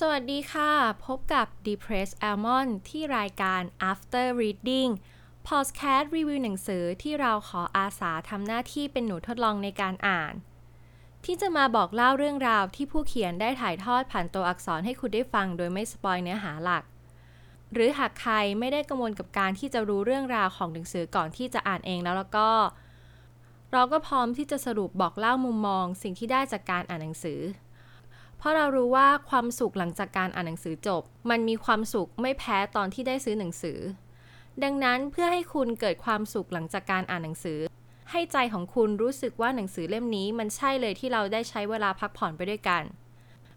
สวัสดีค่ะ พบกับ Depressed Almond ที่รายการ After Reading Podcast รีวิวหนังสือที่เราขออาสาทำหน้าที่เป็นหนูทดลองในการอ่าน ที่จะมาบอกเล่าเรื่องราวที่ผู้เขียนได้ถ่ายทอดผ่านตัวอักษรให้คุณได้ฟังโดยไม่สปอยเนื้อหาหลัก หรือหากใครไม่ได้กังวลกับการที่จะรู้เรื่องราวของหนังสือก่อนที่จะอ่านเองแล้วแล้วก็ เราก็พร้อมที่จะสรุปบอกเล่ามุมมอง สิ่งที่ได้จากการอ่านหนังสือ เพราะเรารู้ว่าความสุขหลังจากการอ่านหนังสือจบ มันมีความสุขไม่แพ้ตอนที่ได้ซื้อหนังสือ ดังนั้นเพื่อให้คุณเกิดความสุขหลังจากการอ่านหนังสือ ให้ใจของคุณรู้สึกว่าหนังสือเล่มนี้มันใช่เลยที่เราได้ใช้เวลาพักผ่อนไปด้วยกัน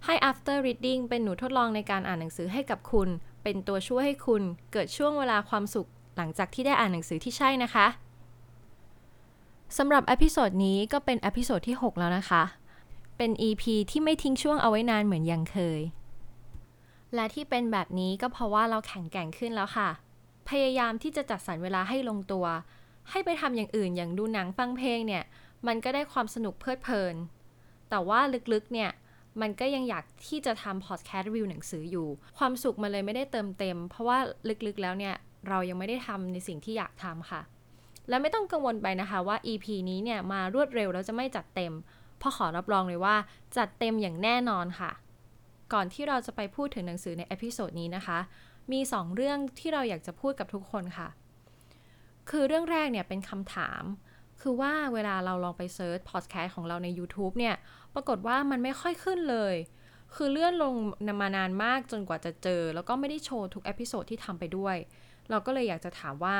ให้ after reading เป็นหนูทดลองในการอ่านหนังสือให้กับคุณ เป็นตัวช่วยให้คุณเกิดช่วงเวลาความสุข หลังจากที่ได้อ่านหนังสือที่ใช่นะคะสำหรับ episode นี้ก็เป็น episode ที่ 6 แล้วนะคะ เป็น EP ที่ไม่ทิ้งช่วงเอาไว้นานเหมือนยังเคย และที่เป็นแบบนี้ก็เพราะว่าเราแข็งแกร่งขึ้นแล้วค่ะ พยายามที่จะจัดสรรเวลาให้ลงตัว ให้ไปทำอย่างอื่นอย่างดูหนังฟังเพลงเนี่ย มันก็ได้ความสนุกเพลิดเพลิน แต่ว่าลึกๆเนี่ยมันก็ยังอยากที่จะทำพอดแคสต์รีวิวหนังสืออยู่ ความสุขมันเลยไม่ได้เติมเต็ม เพราะว่าลึกๆแล้วเนี่ยเรายังไม่ได้ทำในสิ่งที่อยากทำค่ะ และไม่ต้องกังวลไปนะคะว่า EP นี้เนี่ยมารวดเร็วแล้วจะไม่จัดเต็ม เพราะขอรับรองเลยว่าจัดเต็มอย่างแน่นอนค่ะ ก่อนที่เราจะไปพูดถึงหนังสือใน episode นี้นะคะ มี 2 เรื่องที่เราอยากจะพูดกับทุกคนค่ะ คือเรื่องแรกเนี่ยเป็นคำถาม คือว่าเวลาเราลองไป search พอดแคสต์ของเราใน YouTube เนี่ย ปรากฏว่ามันไม่ค่อยขึ้นเลย คือเลื่อนลงมานานมากจนกว่าจะเจอ แล้วก็ไม่ได้โชว์ทุก episode ที่ทำไปด้วย เราก็เลยอยากจะถามว่า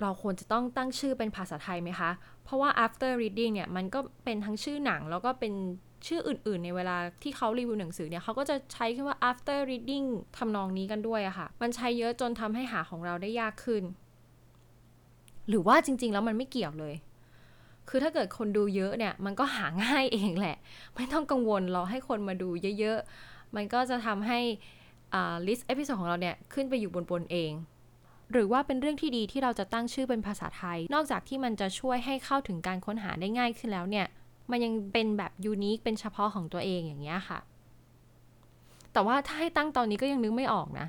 เราควรจะต้องตั้งชื่อเป็นภาษาไทยไหมคะ เพราะว่า after reading เนี่ย มันก็เป็นทั้งชื่อหนัง แล้วก็เป็นชื่ออื่น ๆ ในเวลาที่เขารีวิวหนังสือเนี่ยเขาก็จะใช้คำว่า after reading ทำนองนี้กันด้วยอะค่ะ มันใช้เยอะจนทำให้หาของเราได้ยากขึ้น หรือว่าจริง ๆ แล้วมันไม่เกี่ยวเลย คือถ้าเกิดคนดูเยอะเนี่ย มันก็หาง่ายเองแหละ ไม่ต้องกังวลรอให้คนมาดูเยอะ ๆ มันก็จะทำให้อ่า list episode ของเราเนี่ยขึ้นไปอยู่บนๆเอง หรือว่าเป็นเรื่องที่ดีที่เราจะตั้งชื่อเป็นภาษาไทย นอกจากที่มันจะช่วยให้เข้าถึงการค้นหาได้ง่ายขึ้นแล้วเนี่ย มันยังเป็นแบบยูนิคเป็นเฉพาะของตัวเองอย่างเงี้ยค่ะ แต่ว่าถ้าให้ตั้งตอนนี้ก็ยังนึกไม่ออกนะ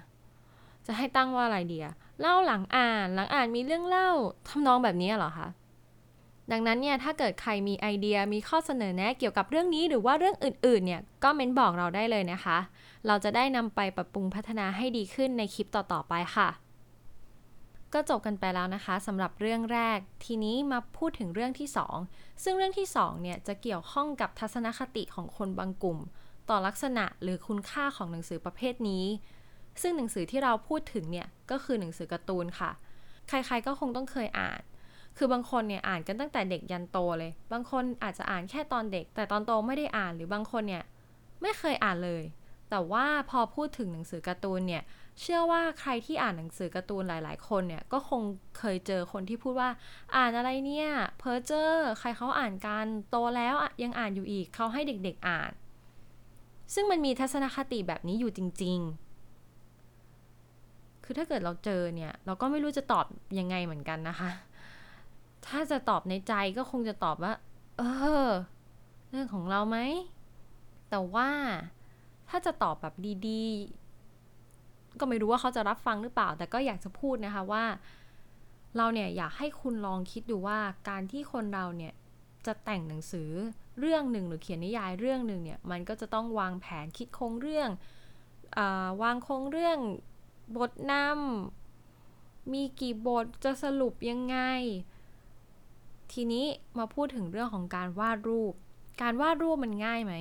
จะให้ตั้งว่าอะไรเดียเล่าหลังอ่าน หลังอ่านมีเรื่องเล่าทำนองแบบนี้เหรอคะดังนั้นเนี่ยถ้าเกิดใครมีไอเดียมีข้อเสนอแนะเกี่ยวกับเรื่องนี้หรือว่าเรื่องอื่นๆเนี่ยก็เม้นบอกเราได้เลยนะคะ เราจะได้นำไปปรับปรุงพัฒนาให้ดีขึ้นในคลิปต่อๆไปค่ะ ก็จบกันไปแล้วนะคะสำหรับเรื่องแรก ทีนี้มาพูดถึงเรื่องที่ 2 ซึ่งเรื่องที่2เนี่ยจะเกี่ยวข้องกับทัศนคติของคนบางกลุ่ม ต่อลักษณะหรือคุณค่าของหนังสือประเภทนี้ ซึ่งหนังสือที่เราพูดถึงเนี่ยก็คือหนังสือการ์ตูนค่ะ ใครๆก็คงต้องเคยอ่าน คือบางคนเนี่ยอ่านกันตั้งแต่เด็กยันโตเลย บางคนอาจจะอ่านแค่ตอนเด็ก แต่ตอนโตไม่ได้อ่านหรือบางคนเนี่ยไม่เคยอ่านเลย แต่ว่าพอพูดถึงหนังสือการ์ตูนเนี่ย เชื่อว่าใครที่อ่านหนังสือการ์ตูนหลาย ๆ คนเนี่ย ก็คงเคยเจอคนที่พูดว่า อ่านอะไรเนี่ยเพอเจอร์ใครเขาอ่านกันโตแล้วยังอ่านอยู่อีกเขาให้เด็ก ๆ อ่าน ซึ่งมันมีทัศนคติแบบนี้อยู่จริง ๆ คือถ้าเกิดเราเจอเนี่ย เราก็ไม่รู้จะตอบยังไงเหมือนกันนะคะ ถ้าจะตอบในใจก็คงจะตอบว่า เออ เรื่องของเราไหมแต่ว่าถ้าจะตอบแบบดี ๆ ก็ไม่รู้ว่าเขาจะรับฟังหรือเปล่า แต่ก็อยากจะพูดนะคะว่า เราเนี่ยอยากให้คุณลองคิดดูว่าการที่คนเราเนี่ยจะแต่งหนังสือเรื่องหนึ่งหรือเขียนนิยายเรื่องหนึ่งเนี่ยมันก็จะต้องวางแผนคิดโครงเรื่องอวางโครงเรื่องบทนำมีกี่บทจะสรุปยังไง ทีนี้มาพูดถึงเรื่องของการวาดรูป การวาดรูปมันง่ายไหม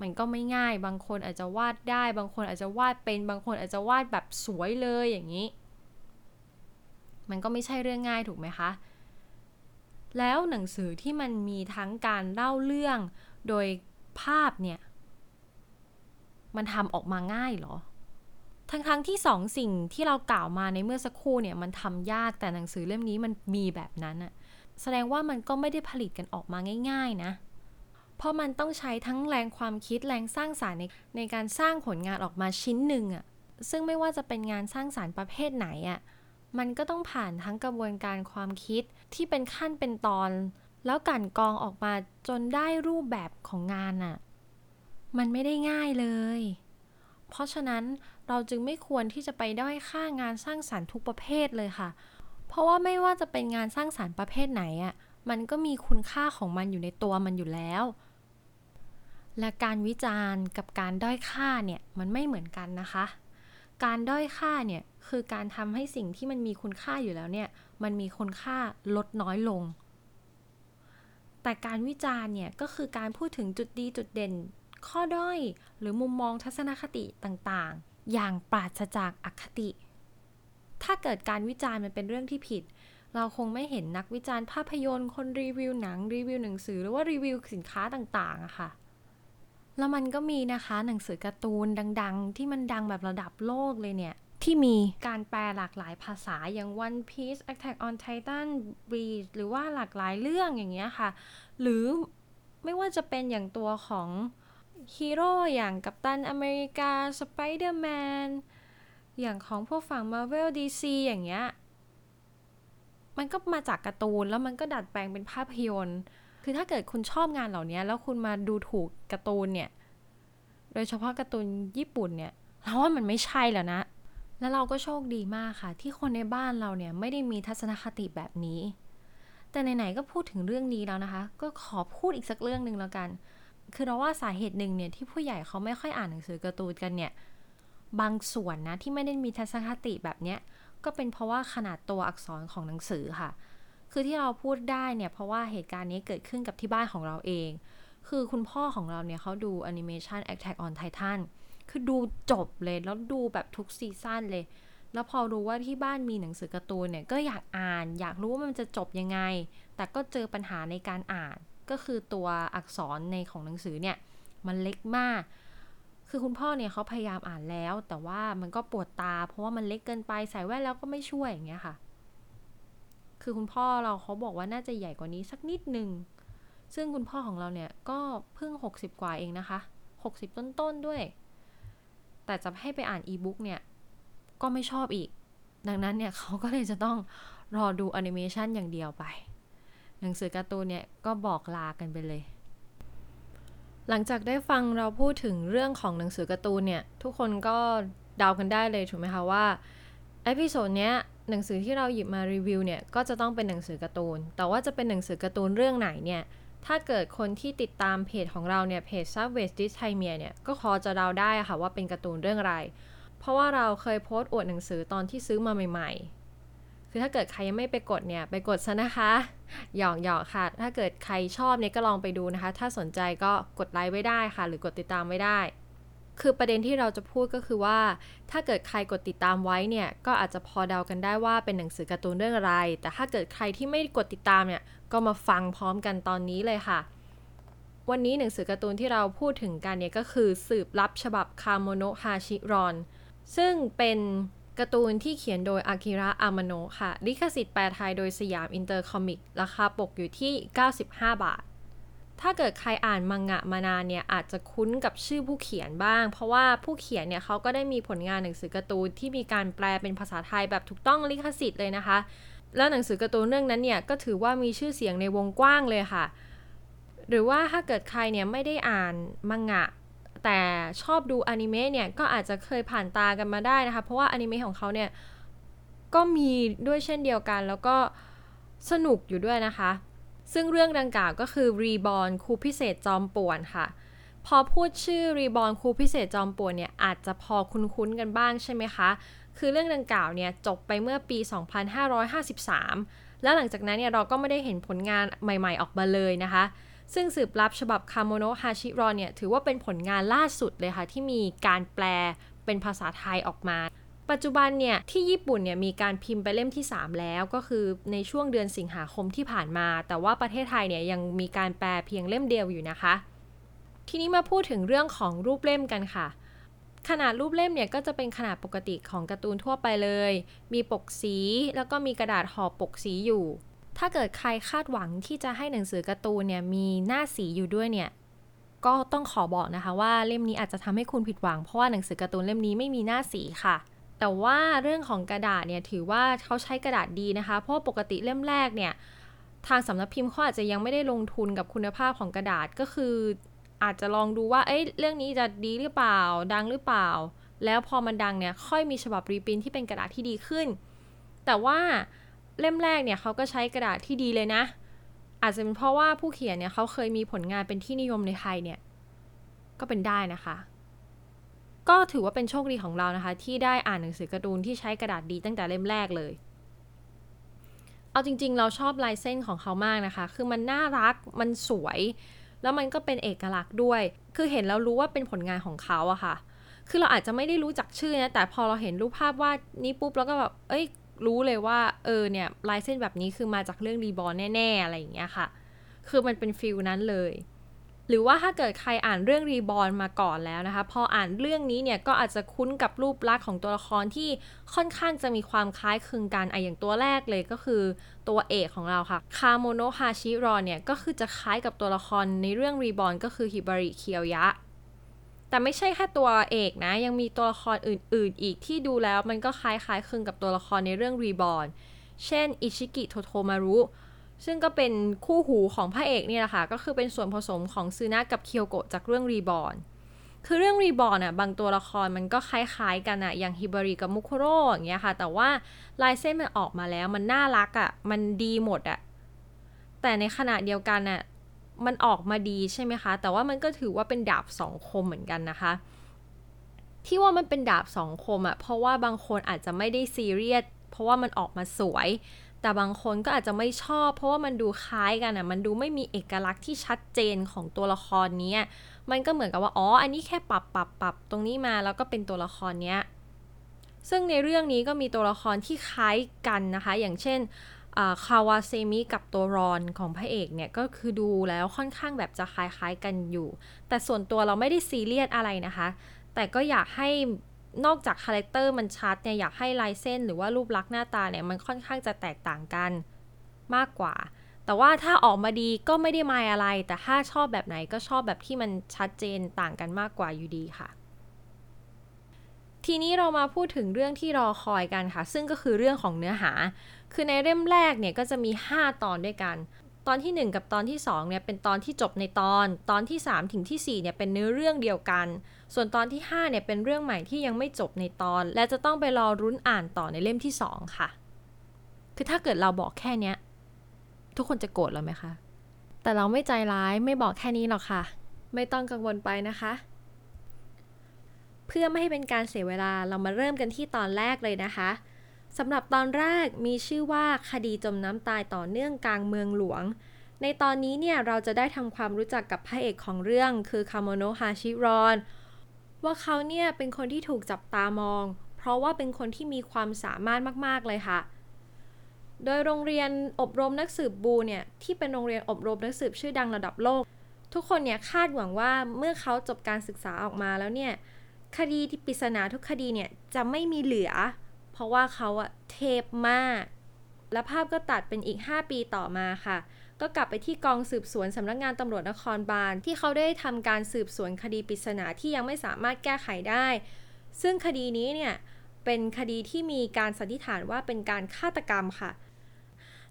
มันก็ไม่ง่าย บางคนอาจจะวาดได้ บางคนอาจจะวาดเป็น บางคนอาจจะวาดแบบสวยเลยอย่างนี้ มันก็ไม่ใช่เรื่องง่ายถูกไหมคะ แล้วหนังสือที่มันมีทั้งการเล่าเรื่องโดยภาพเนี่ย มันทำออกมาง่ายเหรอ ทั้งๆทที่สองสิ่งที่เรากล่าวมาในเมื่อสักครู่เนี่ยมันทำยากแต่หนังสือเล่มนี้มันมีแบบนั้นอะแสดงว่ามันก็ไม่ได้ผลิตกันออกมาง่าย ๆ นะ ราะมันต้องใช้ทั้งแรงความคิดแรงสร้างสารรค์ในในการสร้างผลงานออกมาชิ้นหนึ่งอะซึ่งไม่ว่าจะเป็นงานสร้างสารรค์ประเภทไหนอะมันก็ต้องผ่านทั้งกระบวนการความคิดที่เป็นขั้นเป็นตอน แล้วกลั่นกรองออกมาจนได้รูปแบบของงานอะมันไม่ได้ง่ายเลย เพราะฉะนั้นเราจึงไม่ควรที่จะไปด้อยค่างานสร้างสรรค์ทุกประเภทเลยค่ะ เพราะว่าไม่ว่าจะเป็นงานสร้างสรรค์ประเภทไหนอะ่ะมันก็มีคุณค่าของมันอยู่ในตัวมันอยู่แล้ว และการวิจารณ์กับการด้อยค่าเนี่ยมันไม่เหมือนกันนะคะ การด้อยค่าเนี่ยคือการทำให้สิ่งที่มันมีคุณค่าอยู่แล้วเนี่ยมันมีคุณค่าลดน้อยลง แต่การวิจารณ์เนี่ยก็คือการพูดถึงจุดดีจุดเด่น ข้อด้อยหรือมุมมองทัศนคติต่างๆ อย่างปราศจากอคติ ถ้าเกิดการวิจารณ์มันเป็นเรื่องที่ผิดเราคงไม่เห็นนักวิจารณ์ภาพยนตร์ คนรีวิวหนังรีวิวหนังสือ หรือว่ารีวิวสินค้าต่างๆอะค่ะ แล้วมันก็มีนะคะหนังสือการ์ตูนดัง ๆ ที่มันดังแบบระดับโลกเลยเนี่ย ที่มีการแปลหลากหลายภาษาอย่าง One Piece Attack on Titan Bleach หรือว่าหลากหลายเรื่องอย่างเงี้ยค่ะ หรือไม่ว่าจะเป็นอย่างตัวของฮีโร่อย่างกัปตันอเมริกาสไปเดอร์แมนอย่างของพวกฝั่ง Marvel DC อย่างเงี้ย มันก็มาจากการ์ตูนแล้วมันก็ดัดแปลงเป็นภาพยนตร์ คือถ้าเกิดคุณชอบงานเหล่านี้แล้วคุณมาดูถูกการ์ตูนเนี่ย โดยเฉพาะการ์ตูนญี่ปุ่นเนี่ยเราว่ามันไม่ใช่แล้วนะ แล้วเราก็โชคดีมากค่ะ ที่คนในบ้านเราเนี่ยไม่ได้มีทัศนคติแบบนี้ แต่ไหนๆก็พูดถึงเรื่องนี้แล้วนะคะ ก็ขอพูดอีกสักเรื่องหนึ่งแล้วกัน คือเราว่าสาเหตุหนึ่งเนี่ยที่ผู้ใหญ่เขาไม่ค่อยอ่านหนังสือการ์ตูนกันเนี่ย บางส่วนนะที่ไม่ได้มีทัศนคติแบบเนี้ยก็เป็นเพราะว่าขนาดตัวอักษรของหนังสือค่ะ คือที่เราพูดได้เนี่ยเพราะว่าเหตุการณ์นี้เกิดขึ้นกับที่บ้านของเราเอง คือคุณพ่อของเราเนี่ยเขาดูแอนิเมชัน Attack on Titan คือดูจบเลยแล้วดูแบบทุกซีซั่นเลย แล้วพอรู้ว่าที่บ้านมีหนังสือการ์ตูนเนี่ยก็อยากอ่าน อยากรู้ว่ามันจะจบยังไง แต่ก็เจอปัญหาในการอ่าน ก็คือตัวอักษรในของหนังสือเนี่ยมันเล็กมาก คือคุณพ่อเนี่ยเขาพยายามอ่านแล้ว แต่ว่ามันก็ปวดตา เพราะว่ามันเล็กเกินไปใส่แว่นแล้วก็ไม่ช่วยอย่างเงี้ยค่ะ คือคุณพ่อเราเขาบอกว่าน่าจะใหญ่กว่านี้สักนิดหนึ่งซึ่งคุณพ่อของเราเนี่ยก็เพิ่ง 60 กว่าเองนะคะ 60 ต้นๆด้วย แต่จะให้ไปอ่านอีบุ๊กเนี่ย ก็ไม่ชอบอีก ดังนั้นเนี่ยเขาก็เลยจะต้องรอดูแอนิเมชันอย่างเดียวไป หนังสือการ์ตูนเนี่ยก็บอกลากันไปเลย หลังจากได้ฟังเราพูดถึงเรื่องของหนังสือการ์ตูนเนี่ย ทุกคนก็เดากันได้เลยถูกไหมคะว่า episode เนี้ย หนังสือที่เราหยิบมารีวิวเนี่ยก็จะต้องเป็นหนังสือการ์ตูน แต่ว่าจะเป็นหนังสือการ์ตูนเรื่องไหนเนี่ย ถ้าเกิดคนที่ติดตามเพจของเราเนี่ยเพจ Subway This Thai Mia เนี่ยก็พอจะเดาได้ค่ะว่าเป็นการ์ตูนเรื่องอะไร เพราะว่าเราเคยโพสต์อวดหนังสือตอนที่ซื้อมาใหม่ๆ คือถ้าเกิดใครยังไม่ไปกดเนี่ยไปกดซะนะคะหยอกหยอกค่ะ ถ้าเกิดใครชอบเนี่ยก็ลองไปดูนะคะ ถ้าสนใจก็กดไลค์ไว้ได้ค่ะ หรือกดติดตามไว้ได้ คือประเด็นที่เราจะพูดก็คือว่า ถ้าเกิดใครกดติดตามไว้เนี่ยก็อาจจะพอเดากันได้ว่าเป็นหนังสือการ์ตูนเรื่องอะไร แต่ถ้าเกิดใครที่ไม่กดติดตามเนี่ยก็มาฟังพร้อมกันตอนนี้เลยค่ะ วันนี้หนังสือการ์ตูนที่เราพูดถึงกันเนี่ยก็คือสืบลับฉบับคาโมโนฮาชิรอนซึ่งเป็นการ์ตูนที่เขียนโดยอากิระอามโนะค่ะ ลิขสิทธิ์แปลไทยโดยสยามอินเตอร์คอมิก ราคาปกอยู่ที่ 95 บาท ถ้าเกิดใครอ่านมังงะมานานเนี่ยอาจจะคุ้นกับชื่อผู้เขียนบ้าง เพราะว่าผู้เขียนเนี่ยเขาก็ได้มีผลงานหนังสือการ์ตูนที่มีการแปลเป็นภาษาไทยแบบถูกต้องลิขสิทธิ์เลยนะคะ แล้วหนังสือการ์ตูนเรื่องนั้นเนี่ยก็ถือว่ามีชื่อเสียงในวงกว้างเลยค่ะ หรือว่าถ้าเกิดใครเนี่ยไม่ได้อ่านมังงะ แต่ชอบดูอนิเมะเนี่ยก็อาจจะเคยผ่านตากันมาได้นะคะ เพราะว่าอนิเมะของเขาเนี่ยก็มีด้วยเช่นเดียวกัน แล้วก็สนุกอยู่ด้วยนะคะ ซึ่งเรื่องดังกล่าวก็คือ Reborn ครูพิเศษจอมป่วนค่ะ พอพูดชื่อ Reborn ครูพิเศษจอมป่วนเนี่ยอาจจะพอคุ้นๆกันบ้างใช่ไหมคะ คือเรื่องดังกล่าวเนี่ยจบไปเมื่อปี 2553 แล้วหลังจากนั้นเนี่ยเราก็ไม่ได้เห็นผลงานใหม่ๆออกมาเลยนะคะ ซึ่งสืบลับฉบับคาโมโนฮาชิรอนเนี่ยถือว่าเป็นผลงานล่าสุดเลยค่ะที่มีการแปลเป็นภาษาไทยออกมา ปัจจุบันเนี่ยที่ญี่ปุ่นเนี่ยมีการพิมพ์ไปเล่มที่ 3 แล้วก็คือในช่วงเดือนสิงหาคมที่ผ่านมา แต่ว่าประเทศไทยเนี่ยยังมีการแปลเพียงเล่มเดียวอยู่นะคะ ทีนี้มาพูดถึงเรื่องของรูปเล่มกันค่ะ ขนาดรูปเล่มเนี่ยก็จะเป็นขนาดปกติของการ์ตูนทั่วไปเลย มีปกสีแล้วก็มีกระดาษห่อปกสีอยู่ ถ้าเกิดใครคาดหวังที่จะให้หนังสือการ์ตูนเนี่ยมีหน้าสีอยู่ด้วยเนี่ยก็ต้องขอบอกนะคะว่าเล่มนี้อาจจะทำให้คุณผิดหวังเพราะว่าหนังสือการ์ตูนเล่มนี้ไม่มีหน้าสีค่ะ แต่ว่าเรื่องของกระดาษเนี่ยถือว่าเขาใช้กระดาษดีนะคะ เพราะปกติเล่มแรกเนี่ยทางสำนักพิมพ์เขาอาจจะยังไม่ได้ลงทุนกับคุณภาพของกระดาษก็คือ อาจจะลองดูว่าเอ้ยเรื่องนี้จะดีหรือเปล่า ดังหรือเปล่า แล้วพอมันดังเนี่ยค่อยมีฉบับรีพินที่เป็นกระดาษที่ดีขึ้น แต่ว่าเล่มแรกเนี่ยเขาก็ใช้กระดาษที่ดีเลยนะ อาจจะเป็นเพราะว่าผู้เขียนเนี่ยเขาเคยมีผลงานเป็นที่นิยมในไทยเนี่ยก็เป็นได้นะคะ ก็ถือว่าเป็นโชคดีของเรานะคะ ที่ได้อ่านหนังสือการ์ตูนที่ใช้กระดาษดีตั้งแต่เล่มแรกเลย เอาจริง ๆ เราชอบลายเส้นของเขามากนะคะ คือมันน่ารักมันสวย แล้วมันก็เป็นเอกลักษณ์ด้วย คือเห็นแล้วรู้ว่าเป็นผลงานของเขาอะค่ะ คือเราอาจจะไม่ได้รู้จักชื่อนะแต่พอเราเห็นรูปภาพวาดนี้ปุ๊บแล้วก็แบบเอ้ยรู้เลยว่าเออเนี่ยลายเส้นแบบนี้คือมาจากเรื่องรีบอลแน่ๆอะไรอย่างเงี้ยค่ะ คือมันเป็นฟิลนั้นเลย หรือว่าถ้าเกิดใครอ่านเรื่องรีบอลมาก่อนแล้วนะคะ พออ่านเรื่องนี้เนี่ยก็อาจจะคุ้นกับรูปลักษณ์ของตัวละครที่ค่อนข้างจะมีความคล้ายคลึงกันไออย่างตัวแรกเลยก็คือตัวเอกของเราค่ะคาโมโนฮาชิรอนเนี่ยก็คือจะคล้ายกับตัวละครในเรื่องรีบอร์นก็คือฮิบาริเคียวยะ แต่ไม่ใช่แค่ตัวเอกนะ ยังมีตัวละครอื่น ๆ อีกที่ดูแล้วมันก็คล้ายคล้ายคลึงกับตัวละครในเรื่องรีบอร์นเช่นอิชิกิโทโทมารุ ซึ่งก็เป็นคู่หูของพระเอกนี่แหละค่ะ ก็คือเป็นส่วนผสมของสึนะกับเคียวโกะจากเรื่องรีบอร์นคือเรื่องรีบอลน่ะบางตัวละครมันก็คล้ายๆกันอะอย่างฮิบาริกับมุคุโร่อย่างเงี้ยค่ะ แต่ว่าลายเส้นมันออกมาแล้วมันน่ารักอะมันดีหมดอะแต่ในขณะเดียวกันน่ะมันออกมาดีใช่ไหมคะ แต่ว่ามันก็ถือว่าเป็นดาบสองคมเหมือนกันนะคะ ที่ว่ามันเป็นดาบสองคมอะเพราะว่าบางคนอาจจะไม่ได้ซีเรียสเพราะว่ามันออกมาสวย แต่บางคนก็อาจจะไม่ชอบ เพราะว่ามันดูคล้ายกันอะ มันดูไม่มีเอกลักษณ์ที่ชัดเจนของตัวละครนี้มันก็เหมือนกับว่าอ๋ออันนี้แค่ปรับปรับปรับตรงนี้มาแล้วก็เป็นตัวละครเนี้ยซึ่งในเรื่องนี้ก็มีตัวละครที่คล้ายกันนะคะ อย่างเช่นคาวาเซมิกับตัวรอนของพระเอกเนี่ยก็คือดูแล้วค่อนข้างแบบจะคล้ายๆกันอยู่ แต่ส่วนตัวเราไม่ได้ซีเรียสอะไรนะคะ แต่ก็อยากให้ นอกจาก character มันชัดเนี่ยอยากให้ลายเส้นหรือว่ารูปลักษณ์หน้าตาเนี่ยมันค่อนข้างจะแตกต่างกันมากกว่า แต่ว่าถ้าออกมาดีก็ไม่ได้มายอะไร แต่ถ้าชอบแบบไหนก็ชอบแบบที่มันชัดเจนต่างกันมากกว่าอยู่ดีค่ะ ทีนี้เรามาพูดถึงเรื่องที่รอคอยกันค่ะ ซึ่งก็คือเรื่องของเนื้อหา คือในเล่มแรกเนี่ยก็จะมี 5 ตอนด้วยกัน ตอนที่ 1 กับตอนที่2เนี่ยเป็นตอนที่จบในตอน ตอนที่ 3 ถึงที่4เนี่ยเป็นเนื้อเรื่องเดียวกัน ส่วนตอนที่5เนี่ยเป็นเรื่องใหม่ที่ยังไม่จบในตอน และจะต้องไปรอรุ้นอ่านต่อในเล่มที่ 2 ค่ะ คือถ้าเกิดเราบอกแค่เนี้ยทุกคนจะโกรธเราไหมคะ แต่เราไม่ใจร้ายไม่บอกแค่นี้หรอกค่ะ ไม่ต้องกังวลไปนะคะ เพื่อไม่ให้เป็นการเสียเวลาเรามาเริ่มกันที่ตอนแรกเลยนะคะ สำหรับตอนแรกมีชื่อว่าคดีจมน้ำตายต่อเนื่องกลางเมืองหลวง ในตอนนี้เนี่ยเราจะได้ทำความรู้จักกับพระเอกของเรื่องคือคาโมโนะฮาชิรอน ว่าเขาเนี่ยเป็นคนที่ถูกจับตามอง เพราะว่าเป็นคนที่มีความสามารถมาก ๆ เลยค่ะ โดยโรงเรียนอบรมนักสืบบูเนี่ยที่เป็นโรงเรียนอบรมนักสืบชื่อดังระดับโลก ทุกคนเนี่ยคาดหวังว่าเมื่อเขาจบการศึกษาออกมาแล้วเนี่ยคดีที่ปริศนาทุกคดีเนี่ยจะไม่มีเหลือ เพราะว่าเขาอะเทพมาก และภาพก็ตัดเป็นอีก 5 ปีต่อมาค่ะ ก็กลับไปที่กองสืบสวนสำนักงานตำรวจนครบาล ที่เขาได้ทำการสืบสวนคดีปริศนาที่ยังไม่สามารถแก้ไขได้ ซึ่งคดีนี้เนี่ยเป็นคดีที่มีการสันนิษฐานว่าเป็นการฆาตกรรมค่ะ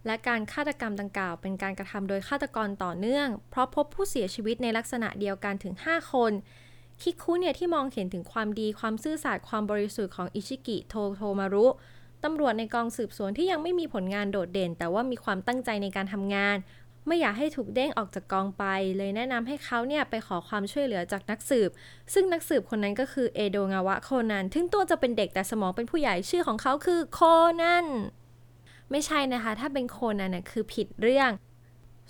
และการฆาตกรรมดังกล่าว เป็นการกระทำโดยฆาตกรต่อเนื่อง เพราะพบผู้เสียชีวิตในลักษณะเดียวกันถึง 5 คน คิคุเนี่ยที่มองเห็นถึงความดีความซื่อสัตย์ความบริสุทธิ์ของอิชิกิโทโทมารุตำรวจในกองสืบสวนที่ยังไม่มีผลงานโดดเด่น แต่ว่ามีความตั้งใจในการทำงาน ไม่อยากให้ถูกเด้งออกจากกองไป เลยแนะนำให้เขาเนี่ยไปขอความช่วยเหลือจากนักสืบ ซึ่งนักสืบคนนั้นก็คือเอโดงาวะโคนันถึงตัวจะเป็นเด็กแต่สมองเป็นผู้ใหญ่ชื่อของเขาคือโคนันไม่ใช่นะคะ ถ้าเป็นโคนันน่ะคือผิดเรื่อง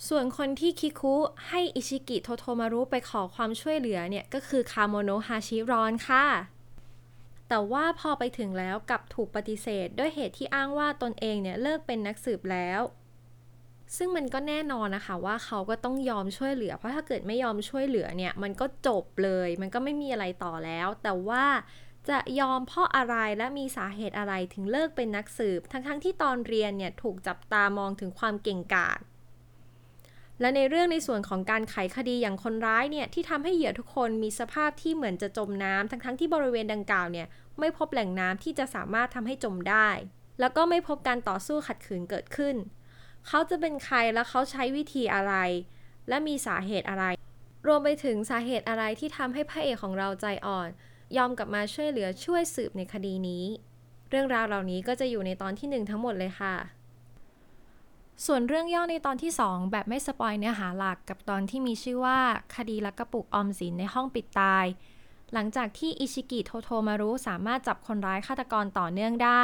ส่วนคนที่คิคุให้อิชิกิโทโทมารุไปขอความช่วยเหลือเนี่ย ก็คือคาโมโนฮาชิรอนค่ะ แต่ว่าพอไปถึงแล้วกลับถูกปฏิเสธ ด้วยเหตุที่อ้างว่าตนเองเนี่ยเลิกเป็นนักสืบแล้ว ซึ่งมันก็แน่นอนนะคะว่าเขาก็ต้องยอมช่วยเหลือ เพราะถ้าเกิดไม่ยอมช่วยเหลือเนี่ย มันก็จบเลย มันก็ไม่มีอะไรต่อแล้ว แต่ว่าจะยอมเพราะอะไรและมีสาเหตุอะไรถึงเลิกเป็นนักสืบ ทั้งๆทที่ตอนเรียนเนี่ยถูกจับตามองถึงความเก่งกาจ และในเรื่องในส่วนของการไขคดีอย่างคนร้ายเนี่ยที่ทำให้เหยื่อทุกคนมีสภาพที่เหมือนจะจมน้ำทั้งๆทที่บริเวณดังกล่าวเนี่ยไม่พบแหล่งน้ำที่จะสามารถทำให้จมได้ แล้วก็ไม่พบการต่อสู้ขัดขืนเกิดขึ้น เขาจะเป็นใครและเขาใช้วิธีอะไร และมีสาเหตุอะไร รวมไปถึงสาเหตุอะไรที่ทำให้พระเอกของเราใจอ่อน ยอมกลับมาช่วยเหลือช่วยสืบในคดีนี้ เรื่องราวเหล่านี้ก็จะอยู่ในตอนที่ 1 ทั้งหมดเลยค่ะ ส่วนเรื่องย่อในตอนที่ 2 แบบไม่ spoil เนื้อหาหลักกับตอนที่มีชื่อว่าคดีลักกระปุกออมสินในห้องปิดตาย หลังจากที่อิชิกิโทโทมารุสามารถจับคนร้ายฆาตกรต่อเนื่องได้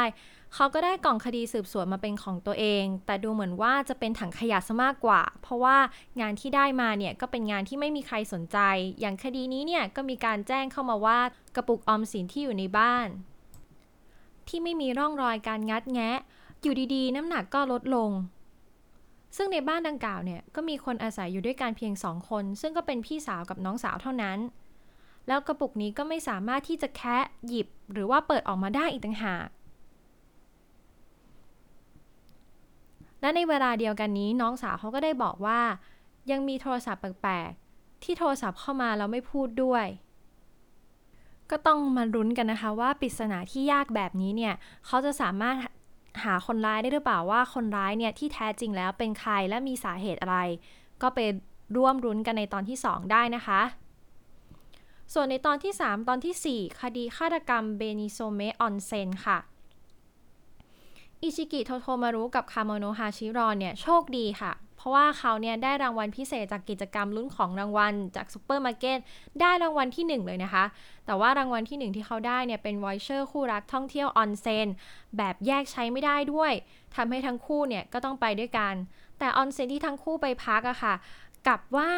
เขาก็ได้กล่องคดีสืบสวนมาเป็นของตัวเอง แต่ดูเหมือนว่าจะเป็นถังขยะซะมากกว่า เพราะว่างานที่ได้มาเนี่ยก็เป็นงานที่ไม่มีใครสนใจ อย่างคดีนี้เนี่ยก็มีการแจ้งเข้ามาว่ากระปุกออมสินที่อยู่ในบ้าน ที่ไม่มีร่องรอยการงัดแงะ อยู่ดีๆ น้ำหนักก็ลดลง ซึ่งในบ้านดังกล่าวเนี่ยก็มีคนอาศัยอยู่ด้วยกันเพียงสองคน ซึ่งก็เป็นพี่สาวกับน้องสาวเท่านั้น แล้วกระปุกนี้ก็ไม่สามารถที่จะแคะหยิบหรือว่าเปิดออกมาได้อีกต่างหากและในเวลาเดียวกันนี้น้องสาวเขาก็ได้บอกว่า ยังมีโทรศัพท์แปลกๆที่โทรศัพท์เข้ามาแล้วไม่พูดด้วย ก็ต้องมาลุ้นกันนะคะว่าปริศนาที่ยากแบบนี้เนี่ยเขาจะสามารถ หาคนร้ายได้หรือเปล่าว่าคนร้ายเนี่ยที่แท้จริงแล้วเป็นใครและมีสาเหตุอะไร ก็ไปร่วมลุ้นกันในตอนที่ 2 ได้นะคะ ส่วนในตอนที่ 3 ตอนที่ 4 คดีฆาตกรรมเบนิโซเมออนเซนค่ะอิชิกิโทโทมารุกับคาโมโนฮาชิรอนเนี่ยโชคดีค่ะ เพราะว่าเขาเนี่ยได้รางวัลพิเศษจากกิจกรรมลุ้นของรางวัลจากซูเปอร์มาร์เก็ตได้รางวัลที่ 1 เลยนะคะ แต่ว่ารางวัลที่ 1 ที่เขาได้เนี่ยเป็น voucher คู่รักท่องเที่ยวออนเซนแบบแยกใช้ไม่ได้ด้วยทำให้ทั้งคู่เนี่ยก็ต้องไปด้วยกัน แต่ออนเซนที่ทั้งคู่ไปพักอะค่ะกลับว่า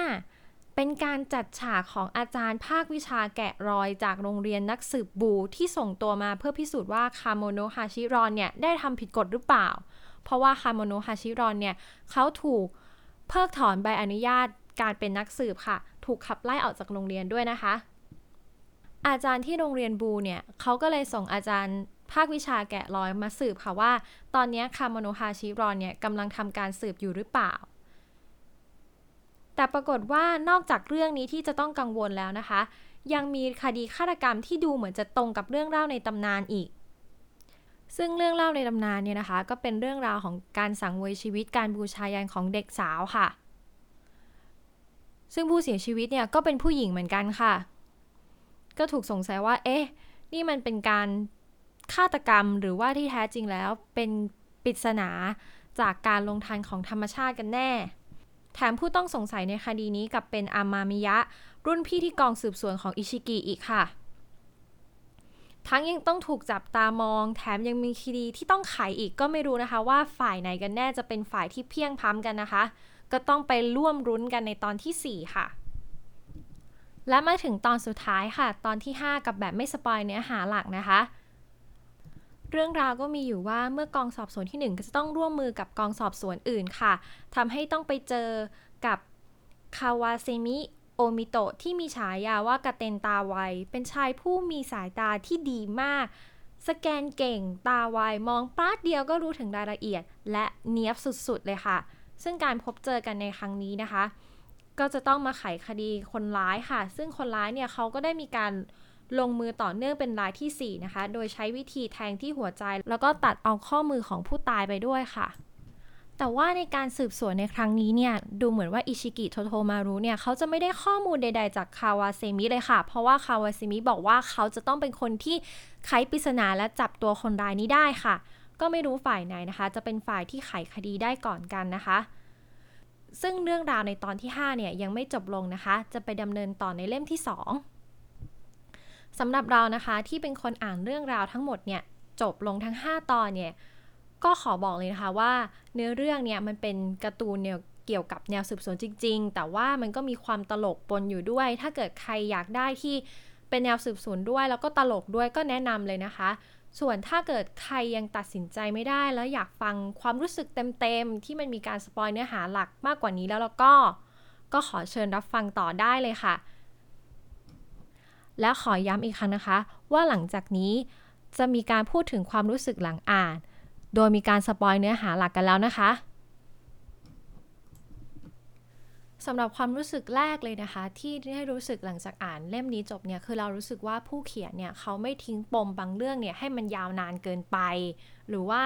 เป็นการจัดฉากของอาจารย์ภาควิชาแกะรอยจากโรงเรียนนักสืบ BLUE ที่ส่งตัวมาเพื่อพิสูจน์ว่าคาโมโนะฮาชิรอนเนี่ยได้ทำผิดกฎหรือเปล่า เพราะว่าคาโมโนฮาชิรอนเนี่ยเขาถูกเพิกถอนใบอนุญาตการเป็นนักสืบค่ะ ถูกขับไล่ออกจากโรงเรียนด้วยนะคะ อาจารย์ที่โรงเรียน BLUE เนี่ยเขาก็เลยส่งอาจารย์ภาควิชาแกะรอยมาสืบค่ะว่า ตอนนี้คาโมโนฮาชิรอนเนี่ยกำลังทำการสืบอยู่หรือเปล่า แต่ปรากฏว่านอกจากเรื่องนี้ที่จะต้องกังวลแล้วนะคะ ยังมีคดีฆาตกรรมที่ดูเหมือนจะตรงกับเรื่องเล่าในตำนานอีก ซึ่งเรื่องเล่าในตำนานเนี่ยนะคะ ก็เป็นเรื่องราวของการสังเวยชีวิตการบูชายันของเด็กสาวค่ะ ซึ่งผู้เสียชีวิตเนี่ยก็เป็นผู้หญิงเหมือนกันค่ะ ก็ถูกสงสัยว่า เอ๊ะ นี่มันเป็นการฆาตกรรมหรือว่าที่แท้จริงแล้วเป็นปริศนาจากการลงทันของธรรมชาติกันแน่ แถมผู้ต้องสงสัยในคดีนี้กับเป็นอามามิยะ รุ่นพี่ที่กองสืบสวนของอิชิกิอีกค่ะ ทั้งยังต้องถูกจับตามอง แถมยังมีคดีที่ต้องไขอีกก็ไม่รู้นะคะ ว่าฝ่ายไหนกันแน่จะเป็นฝ่ายที่เพียงพ้ำกันนะคะ ก็ต้องไปร่วมรุ้นกันในตอนที่ 4 ค่ะ และมาถึงตอนสุดท้ายค่ะ ตอนที่ 5 กับแบบไม่สปอยเนื้อหาหลักนะคะ เรื่องราวก็มีอยู่ว่าเมื่อกองสอบสวนที่ 1 ก็จะต้องร่วมมือกับกองสอบสวนอื่นค่ะทำให้ต้องไปเจอกับคาวาเซมิ โอมิโตะที่มีฉายาว่ากระเตนตาไว เป็นชายผู้มีสายตาที่ดีมาก สแกนเก่งตาไว มองปลาดเดียวก็รู้ถึงรายละเอียด และเนียบสุดๆเลยค่ะ ซึ่งการพบเจอกันในครั้งนี้นะคะ ก็จะต้องมาไขคดีคนร้ายค่ะ ซึ่งคนร้ายเนี่ยเขาก็ได้มีการลงมือต่อเนื่องเป็นรายที่ 4 นะคะ โดยใช้วิธีแทงที่หัวใจ แล้วก็ตัดเอาข้อมือของผู้ตายไปด้วยค่ะ แต่ว่าในการสืบสวนในครั้งนี้เนี่ยดูเหมือนว่าอิชิกิโทโทมารุเนี่ยเขาจะไม่ได้ข้อมูลใด ๆ จากคาวาเซมิเลยค่ะ เพราะว่าคาวาเซมิบอกว่าเขาจะต้องเป็นคนที่ไขปริศนาและจับตัวคนร้ายนี้ได้ค่ะ ก็ไม่รู้ฝ่ายไหนนะคะ จะเป็นฝ่ายที่ไขคดีได้ก่อนกันนะคะ ซึ่งเรื่องราวในตอนที่ 5 เนี่ยยังไม่จบลงนะคะ จะไปดำเนินต่อในเล่มที่ 2สำหรับเรานะคะที่เป็นคนอ่านเรื่องราวทั้งหมดเนี่ยจบลงทั้ง 5 ตอนเนี่ย ก็ขอบอกเลยนะคะว่าเนื้อเรื่องเนี่ยมันเป็นการ์ตูนเนี่ยเกี่ยวกับแนวสืบสวนจริง ๆ แต่ว่ามันก็มีความตลกปนอยู่ด้วย ถ้าเกิดใครอยากได้ที่เป็นแนวสืบสวนด้วย แล้วก็ตลกด้วยก็แนะนำเลยนะคะ ส่วนถ้าเกิดใครยังตัดสินใจไม่ได้ แล้วอยากฟังความรู้สึกเต็มๆ ที่มันมีการสปอยเนื้อหาหลักมากกว่านี้แล้วแล้วก็ ก็ขอเชิญรับฟังต่อได้เลยค่ะ และขอย้ำอีกครั้งนะคะ ว่าหลังจากนี้จะมีการพูดถึงความรู้สึกหลังอ่าน โดยมีการ spoil เนื้อหาหลักกันแล้วนะคะสำหรับความรู้สึกแรกเลยนะคะ ที่ได้รู้สึกหลังจากอ่านเล่มนี้จบเนี่ยคือเรารู้สึกว่าผู้เขียนเนี่ยเขาไม่ทิ้งปมบางเรื่องเนี่ยให้มันยาวนานเกินไป หรือว่า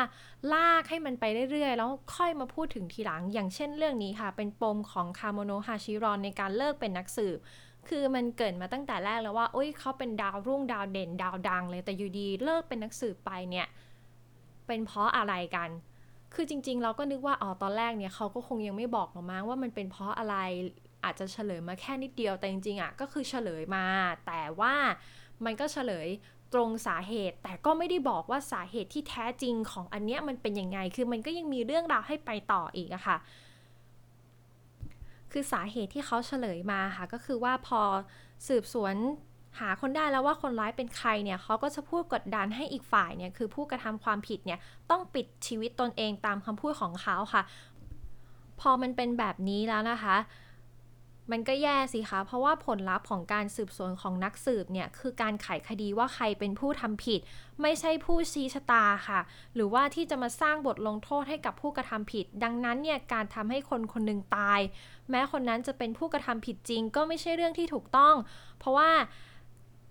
ลากให้มันไปเรื่อยๆ แล้วค่อยมาพูดถึงทีหลัง อย่างเช่นเรื่องนี้ค่ะ เป็นปมของคาโมโนฮาชิรอนในการเลิกเป็นนักสืบคือมันเกิดมาตั้งแต่แรกแล้วว่าโอ้ยเขาเป็นดาวรุ่งดาวเด่นดาวดังเลยแต่อยู่ดีเลิกเป็นนักสืบไปเนี่ย เป็นเพราะอะไรกัน คือจริง ๆ เราก็นึกว่าอ๋อตอนแรกเนี่ยเขาก็คงยังไม่บอกหรอกมั้งว่ามันเป็นเพราะอะไรอาจจะเฉลยมาแค่นิดเดียวแต่จริงๆอะก็คือเฉลยมา แต่ว่ามันก็เฉลยตรงสาเหตุ แต่ก็ไม่ได้บอกว่าสาเหตุที่แท้จริงของอันเนี้ยมันเป็นยังไง คือมันก็ยังมีเรื่องราวให้ไปต่ออีกอะค่ะ คือสาเหตุที่เขาเฉลยมาค่ะก็คือว่าพอสืบสวน หาคนได้แล้วว่าคนร้ายเป็นใครเนี่ยเขาก็จะพูดกดดันให้อีกฝ่ายเนี่ยคือผู้กระทำความผิดเนี่ยต้องปิดชีวิตตนเองตามคำพูดของเขาค่ะ พอมันเป็นแบบนี้แล้วนะคะมันก็แย่สิคะ เพราะว่าผลลัพธ์ของการสืบสวนของนักสืบเนี่ยคือการไขคดีว่าใครเป็นผู้ทำผิด ไม่ใช่ผู้ชี้ชะตาค่ะ หรือว่าที่จะมาสร้างบทลงโทษให้กับผู้กระทำผิด ดังนั้นเนี่ยการทำให้คนคนหนึ่งตาย แม้คนนั้นจะเป็นผู้กระทำผิดจริง ก็ไม่ใช่เรื่องที่ถูกต้อง เพราะว่า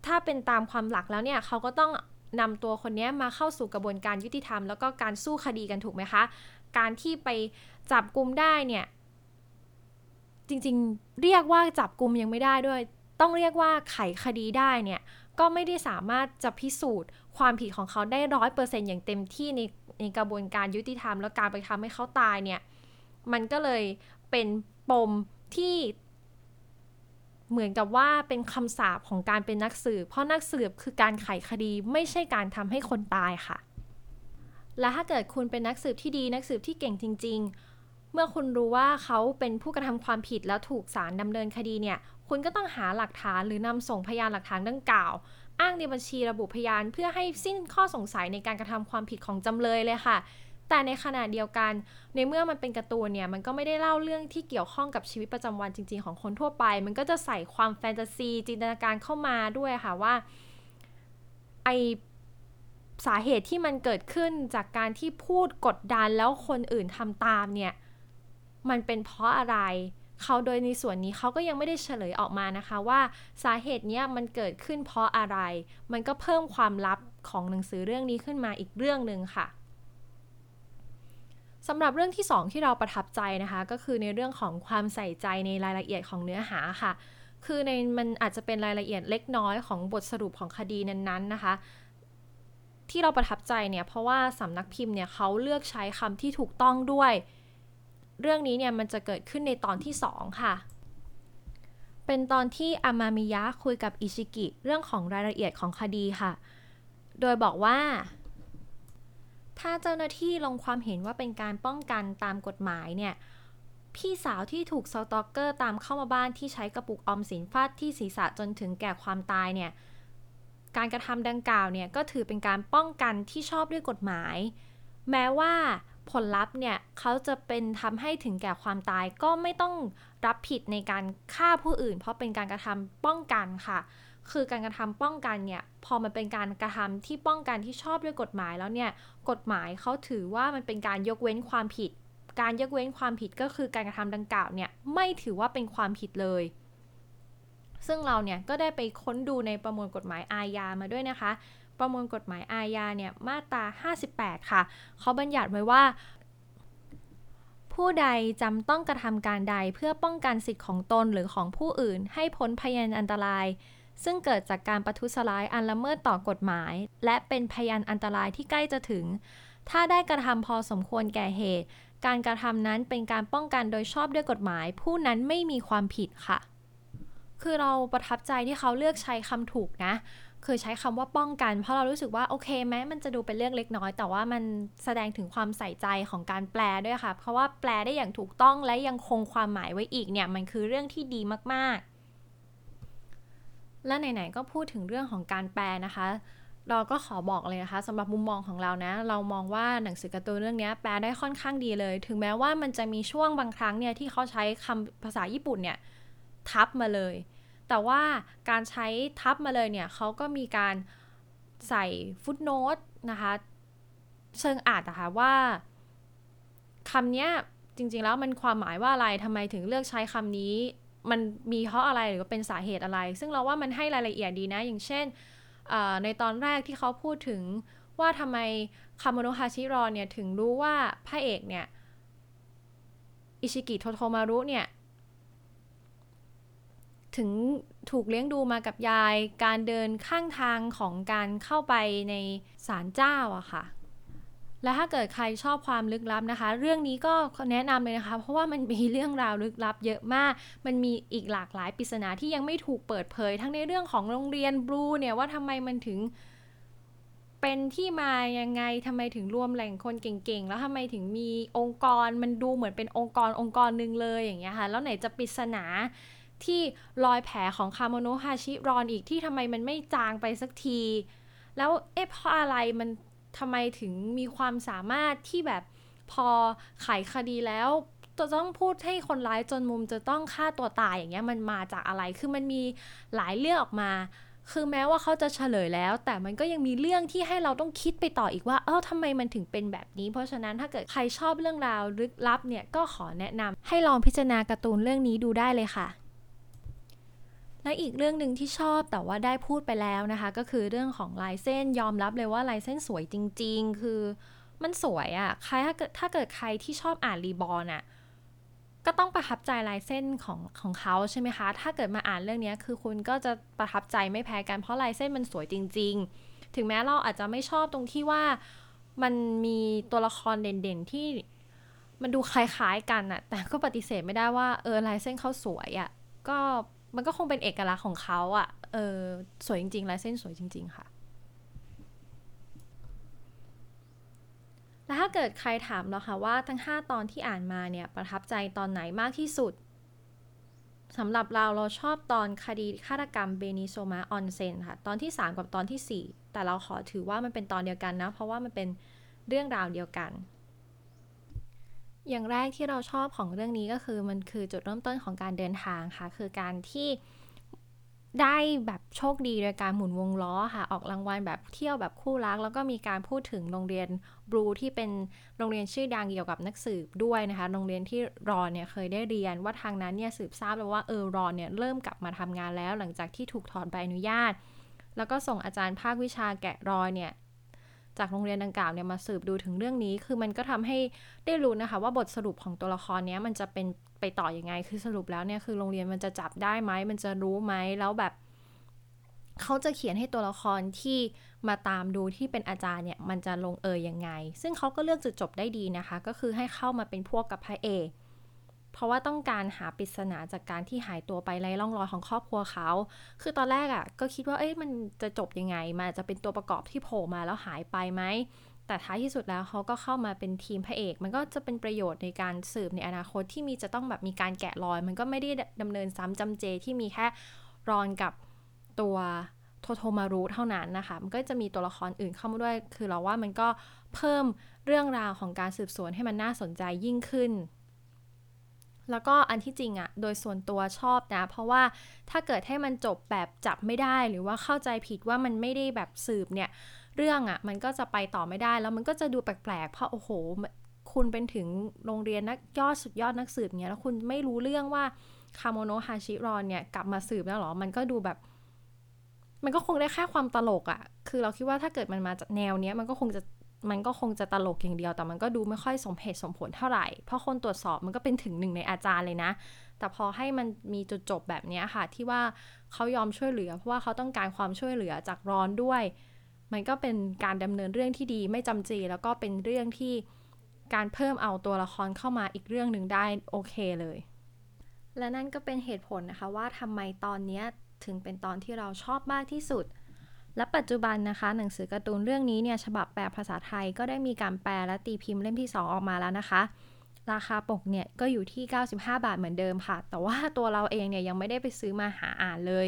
ถ้าเป็นตามความหลักแล้วเนี่ยเขาก็ต้องนำตัวคนนี้มาเข้าสู่กระบวนการยุติธรรม แล้วก็การสู้คดีกันถูกไหมคะ การที่ไปจับกลุ่มได้เนี่ยจริงๆ เรียกว่าจับกลุ่มยังไม่ได้ด้วย ต้องเรียกว่าไขคดีได้เนี่ยก็ไม่ได้สามารถจะพิสูจน์ ความผิดของเขาได้ร้อยเปอร์เซ็นต์อย่างเต็มที่ในในกระบวนการยุติธรรม แล้วการไปทำให้เขาตายเนี่ยมันก็เลยเป็นปมที่ เหมือนกับว่าเป็นคำสาปของการเป็นนักสืบ เพราะนักสืบคือการไขคดีไม่ใช่การทำให้คนตายค่ะ และถ้าเกิดคุณเป็นนักสืบที่ดีนักสืบที่เก่งจริง ๆ เมื่อคุณรู้ว่าเขาเป็นผู้กระทำความผิดแล้วถูกศาลดำเนินคดีเนี่ย คุณก็ต้องหาหลักฐานหรือนำส่งพยานหลักฐานดังกล่าว อ้างในบัญชีระบุพยานเพื่อให้สิ้นข้อสงสัยในการกระทำความผิดของจำเลยเลยค่ะ แต่ในขณะเดียวกัน ในเมื่อมันเป็นการ์ตูนเนี่ยมันก็ไม่ได้เล่าเรื่องที่เกี่ยวข้องกับชีวิตประจำวันจริง ๆ ของคนทั่วไป มันก็จะใส่ความแฟนตาซีจินตนาการเข้ามาด้วยค่ะว่าไอสาเหตุที่มันเกิดขึ้นจากการที่พูดกดดันแล้วคนอื่นทำตามเนี่ย มันเป็นเพราะอะไร เขาโดยในส่วนนี้เขาก็ยังไม่ได้เฉลยออกมานะคะว่าสาเหตุเนี้ยมันเกิดขึ้นเพราะอะไร มันก็เพิ่มความลับของหนังสือเรื่องนี้ขึ้นมาอีกเรื่องหนึ่งค่ะ สำหรับเรื่องที่ 2 ที่เราประทับใจนะคะ ก็คือในเรื่องของความใส่ใจในรายละเอียดของเนื้อหาค่ะ คือในมันอาจจะเป็นรายละเอียดเล็กน้อยของบทสรุปของคดีนั้นๆนะคะ ที่เราประทับใจเนี่ยเพราะว่าสำนักพิมพ์เนี่ยเขาเลือกใช้คำที่ถูกต้องด้วย เรื่องนี้เนี่ยมันจะเกิดขึ้นในตอนที่ 2 ค่ะ เป็นตอนที่อามามิยะคุยกับอิชิกิเรื่องของรายละเอียดของคดีค่ะ โดยบอกว่า ถ้าเจ้าหน้าที่ลงความเห็นว่าเป็นการป้องกันตามกฎหมายเนี่ย พี่สาวที่ถูกสตอกเกอร์ตามเข้ามาบ้านที่ใช้กระปุกออมสินฟาดที่ศีรษะจนถึงแก่ความตายเนี่ย การกระทำดังกล่าวเนี่ยก็ถือเป็นการป้องกันที่ชอบด้วยกฎหมาย แม้ว่าผลลัพธ์เนี่ยเขาจะเป็นทำให้ถึงแก่ความตายก็ไม่ต้องรับผิดในการฆ่าผู้อื่น เพราะเป็นการกระทำป้องกันค่ะ คือการกระทำป้องกันเนี่ยพอมันเป็นการกระทำที่ป้องกันที่ชอบด้วยกฎหมายแล้วเนี่ยกฎหมายเขาถือว่ามันเป็นการยกเว้นความผิด การยกเว้นความผิดก็คือการกระทำดังกล่าวเนี่ยไม่ถือว่าเป็นความผิดเลย ซึ่งเราเนี่ยก็ได้ไปค้นดูในประมวลกฎหมายอาญามาด้วยนะคะ ประมวลกฎหมายอาญาเนี่ยมาตรา 58 ค่ะเขาบัญญัติไว้ว่าผู้ใดจำต้องกระทำการใดเพื่อป้องกันสิทธิของตนหรือของผู้อื่นให้พ้นพยานอันตราย ซึ่งเกิดจากการประทุษร้ายอันละเมิดต่อกฎหมาย และเป็นพยานอันตรายที่ใกล้จะถึง ถ้าได้กระทำพอสมควรแก่เหตุ การกระทำนั้นเป็นการป้องกันโดยชอบด้วยกฎหมาย ผู้นั้นไม่มีความผิดค่ะ คือเราประทับใจที่เขาเลือกใช้คำถูกนะเคยใช้คำว่าป้องกัน เพราะเรารู้สึกว่าโอเคแม้มันจะดูเป็นเรื่องเล็กน้อย แต่ว่ามันแสดงถึงความใส่ใจของการแปลด้วยค่ะ เพราะว่าแปลได้อย่างถูกต้องและยังคงความหมายไว้อีกเนี่ยมันคือเรื่องที่ดีมากๆ และไหนๆก็พูดถึงเรื่องของการแปลนะคะ เราก็ขอบอกเลยนะคะสำหรับมุมมองของเรานะ เรามองว่าหนังสือการ์ตูนเรื่องนี้แปลได้ค่อนข้างดีเลย ถึงแม้ว่ามันจะมีช่วงบางครั้งเนี่ยที่เขาใช้คำภาษาญี่ปุ่นเนี่ยทับมาเลย แต่ว่าการใช้ทับมาเลยเนี่ยเขาก็มีการใส่ footnote นะคะเชิงอรรถนะคะว่าคำนี้จริงๆแล้วมันความหมายว่าอะไรทำไมถึงเลือกใช้คำนี้ มันมีเพราะอะไรหรือเป็นสาเหตุอะไร ซึ่งเราว่ามันให้รายละเอียดดีนะ อย่างเช่น ในตอนแรกที่เขาพูดถึงว่าทำไมคาโมโนฮาชิรอเนี่ยถึงรู้ว่าพระเอกเนี่ย อิชิกิโทโทมารุเนี่ย ถึงถูกเลี้ยงดูมากับยาย การเดินข้างทางของการเข้าไปในศาลเจ้าอะค่ะ และถ้าเกิดใครชอบความลึกลับนะคะ เรื่องนี้ก็แนะนำเลยนะคะ เพราะว่ามันมีเรื่องราวลึกลับเยอะมาก มันมีอีกหลากหลายปริศนาที่ยังไม่ถูกเปิดเผย ทั้งในเรื่องของโรงเรียนบลูเนี่ยว่าทำไมมันถึงเป็นที่มายังไงทำไมถึงรวมแหล่งคนเก่งๆ แล้วทำไมถึงมีองค์กรมันดูเหมือนเป็นองค์กรองค์กรหนึ่งเลยอย่างเงี้ยค่ะแล้วไหนจะปริศนาที่รอยแผลของคาโมโนฮาชิรอนอีกที่ทำไมมันไม่จางไปสักที แล้วเอ๊ะเพราะอะไรมัน ทำไมถึงมีความสามารถที่แบบพอไขคดีแล้วจะต้องพูดให้คนร้ายจนมุมจะต้องฆ่าตัวตายอย่างเงี้ยมันมาจากอะไร คือมันมีหลายเรื่องออกมา คือแม้ว่าเขาจะเฉลยแล้ว แต่มันก็ยังมีเรื่องที่ให้เราต้องคิดไปต่ออีกว่า เอ้าทำไมมันถึงเป็นแบบนี้ เพราะฉะนั้นถ้าเกิดใครชอบเรื่องราวลึกลับเนี่ยก็ขอแนะนำให้ลองพิจารณาการ์ตูนเรื่องนี้ดูได้เลยค่ะ และอีกเรื่องหนึ่งที่ชอบแต่ว่าได้พูดไปแล้วนะคะ ก็คือเรื่องของลายเส้นยอมรับเลยว่าลายเส้นสวยจริง ๆ คือมันสวยอะ่ะใครถ้าเกิดถ้าเกิดใครที่ชอบอ่านรีบอลอะก็ต้องประทับใจลายเส้นของของเขาใช่ไหมคะ ถ้าเกิดมาอ่านเรื่องนี้คือคุณก็จะประทับใจไม่แพ้กันเพราะลายเส้นมันสวยจริง ๆ ถึงแม้เราอาจจะไม่ชอบตรงที่ว่ามันมีตัวละครเด่นๆที่มันดูคล้ายๆกันอะแต่ก็ปฏิเสธไม่ได้ว่าเออลายเส้นเขาสวยอะก็ มันก็คงเป็นเอกลักษณ์ของเขาอะเออ สวยจริงๆลายเส้นสวยจริง ๆ ค่ะ แล้วถ้าเกิดใครถามเราค่ะว่าทั้ง 5 ตอนที่อ่านมาเนี่ย ประทับใจตอนไหนมากที่สุดสำหรับเราเราชอบตอนคดีฆาตกรรมเบนิโซมาออนเซนค่ะ ตอนที่ 3 กับตอนที่ 4 แต่เราขอถือว่ามันเป็นตอนเดียวกันนะ เพราะว่ามันเป็นเรื่องราวเดียวกัน อย่างแรกที่เราชอบของเรื่องนี้ก็คือมันคือจุดเริ่มต้นของการเดินทางค่ะ คือการที่ได้แบบโชคดีโดยการหมุนวงล้อค่ะ ออกรางวัลแบบเที่ยวแบบคู่รัก แล้วก็มีการพูดถึงโรงเรียนบลูที่เป็นโรงเรียนชื่อดังเกี่ยวกับนักสืบด้วยนะคะ โรงเรียนที่รอนเนี่ยเคยได้เรียนว่าทางนั้นเนี่ยสืบทราบแล้วว่าเออรอนเนี่ยเริ่มกลับมาทำงานแล้ว หลังจากที่ถูกถอนใบอนุญาต แล้วก็ส่งอาจารย์ภาควิชาแกะรอยเนี่ย จากโรงเรียนดังกล่าวเนี่ยมาสืบดูถึงเรื่องนี้ คือมันก็ทำให้ได้รู้นะคะ ว่าบทสรุปของตัวละครนี้มันจะเป็นไปต่ออยังไง คือสรุปแล้วเนี่ยคือโรงเรียนมันจะจับได้ไหมมันจะรู้ไหมแล้วแบบเขาจะเขียนให้ตัวละครที่มาตามดูที่เป็นอาจารย์เนี่ยมันจะลงเอยยังไง ซึ่งเขาก็เลือกจุดจบได้ดีนะคะ ก็คือให้เข้ามาเป็นพวกกับพระเอก เพราะว่าต้องการหาปริศนาจากการที่หายตัวไปไร้ร่องรอยของครอบครัวเขา คือตอนแรกอะ่ะก็คิดว่าเอ๊ะมันจะจบยังไงมันจะเป็นตัวประกอบที่โผล่มาแล้วหายไปไหมแต่ท้ายที่สุดแล้วเขาก็เข้ามาเป็นทีมพระเอก มันก็จะเป็นประโยชน์ในการสืบในอนาคตที่มีจะต้องแบบมีการแกะรอย มันก็ไม่ได้ดำเนินซ้ำจำเจที่มีแค่รอนกับตัวโทโทมารุเท่านั้นนะคะ มันก็จะมีตัวละครอื่นเข้ามาด้วย คือเราว่ามันก็เพิ่มเรื่องราวของการสืบสวนให้มันน่าสนใจยิ่งขึ้น แล้วก็อันที่จริงอะโดยส่วนตัวชอบนะ เพราะว่าถ้าเกิดให้มันจบแบบจับไม่ได้หรือว่าเข้าใจผิดว่ามันไม่ได้แบบสืบเนี่ย เรื่องอะมันก็จะไปต่อไม่ได้ แล้วมันก็จะดูแปลกๆ เพราะโอ้โห คุณเป็นถึงโรงเรียนนักยอดสุดยอดนักสืบเนี่ยแล้วคุณไม่รู้เรื่องว่าคาโมโนฮาชิรอนเนี่ยกลับมาสืบแล้วหรอ มันก็ดูแบบ มันก็คงได้แค่ความตลกอะ่ะคือเราคิดว่าถ้าเกิดมันมาจากแนวเนี้ยมันก็คงจะ มันก็คงจะตลกอย่างเดียว แต่มันก็ดูไม่ค่อยสมเหตุสมผลเท่าไหร่ เพราะคนตรวจสอบมันก็เป็นถึงหนึ่งในอาจารย์เลยนะ แต่พอให้มันมีจุดจบแบบนี้ค่ะ ที่ว่าเขายอมช่วยเหลือ เพราะว่าเขาต้องการความช่วยเหลือจากรอนด้วย มันก็เป็นการดำเนินเรื่องที่ดีไม่จำเจ แล้วก็เป็นเรื่องที่การเพิ่มเอาตัวละครเข้ามาอีกเรื่องหนึ่งได้โอเคเลย และนั่นก็เป็นเหตุผลนะคะว่าทำไมตอนนี้ถึงเป็นตอนที่เราชอบมากที่สุด และปัจจุบันนะคะ หนังสือการ์ตูนเรื่องนี้เนี่ยฉบับแปลภาษาไทยก็ได้มีการแปลและตีพิมพ์เล่มที่ 2 ออกมาแล้วนะคะ ราคาปกเนี่ยก็อยู่ที่ 95 บาทเหมือนเดิมค่ะ แต่ว่าตัวเราเองเนี่ยยังไม่ได้ไปซื้อมาหาอ่านเลย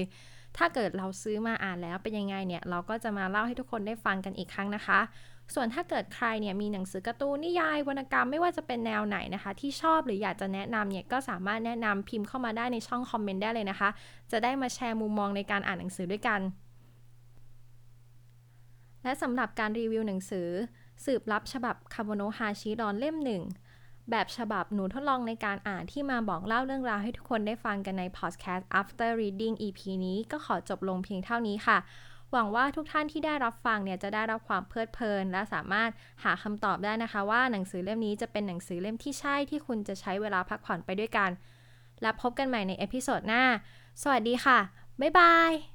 ถ้าเกิดเราซื้อมาอ่านแล้วเป็นยังไงเนี่ยเราก็จะมาเล่าให้ทุกคนได้ฟังกันอีกครั้งนะคะ ส่วนถ้าเกิดใครเนี่ยมีหนังสือการ์ตูนนิยายวรรณกรรมไม่ว่าจะเป็นแนวไหนนะคะ ที่ชอบหรืออยากจะแนะนำเนี่ยก็สามารถแนะนำพิมพ์เข้ามาได้ในช่องคอมเมนต์ได้เลยนะคะ จะได้มาแชร์มุมมองในการอ่านหนังสือด้วยกัน และสำหรับการรีวิวหนังสือ สืบลับฉบับคาโมโนฮาชิรอนเล่มหนึ่งแบบฉบับหนูทดลองในการอ่านที่มาบอกเล่าเรื่องราวให้ทุกคนได้ฟังกันใน podcast after reading EP นี้ก็ขอจบลงเพียงเท่านี้ค่ะ หวังว่าทุกท่านที่ได้รับฟังเนี่ยจะได้รับความเพลิดเพลิน และสามารถหาคำตอบได้นะคะ ว่าหนังสือเล่มนี้จะเป็นหนังสือเล่มที่ใช่ที่คุณจะใช้เวลาพักผ่อนไปด้วยกัน และพบกันใหม่ใน episode หน้า สวัสดีค่ะ บ๊ายบาย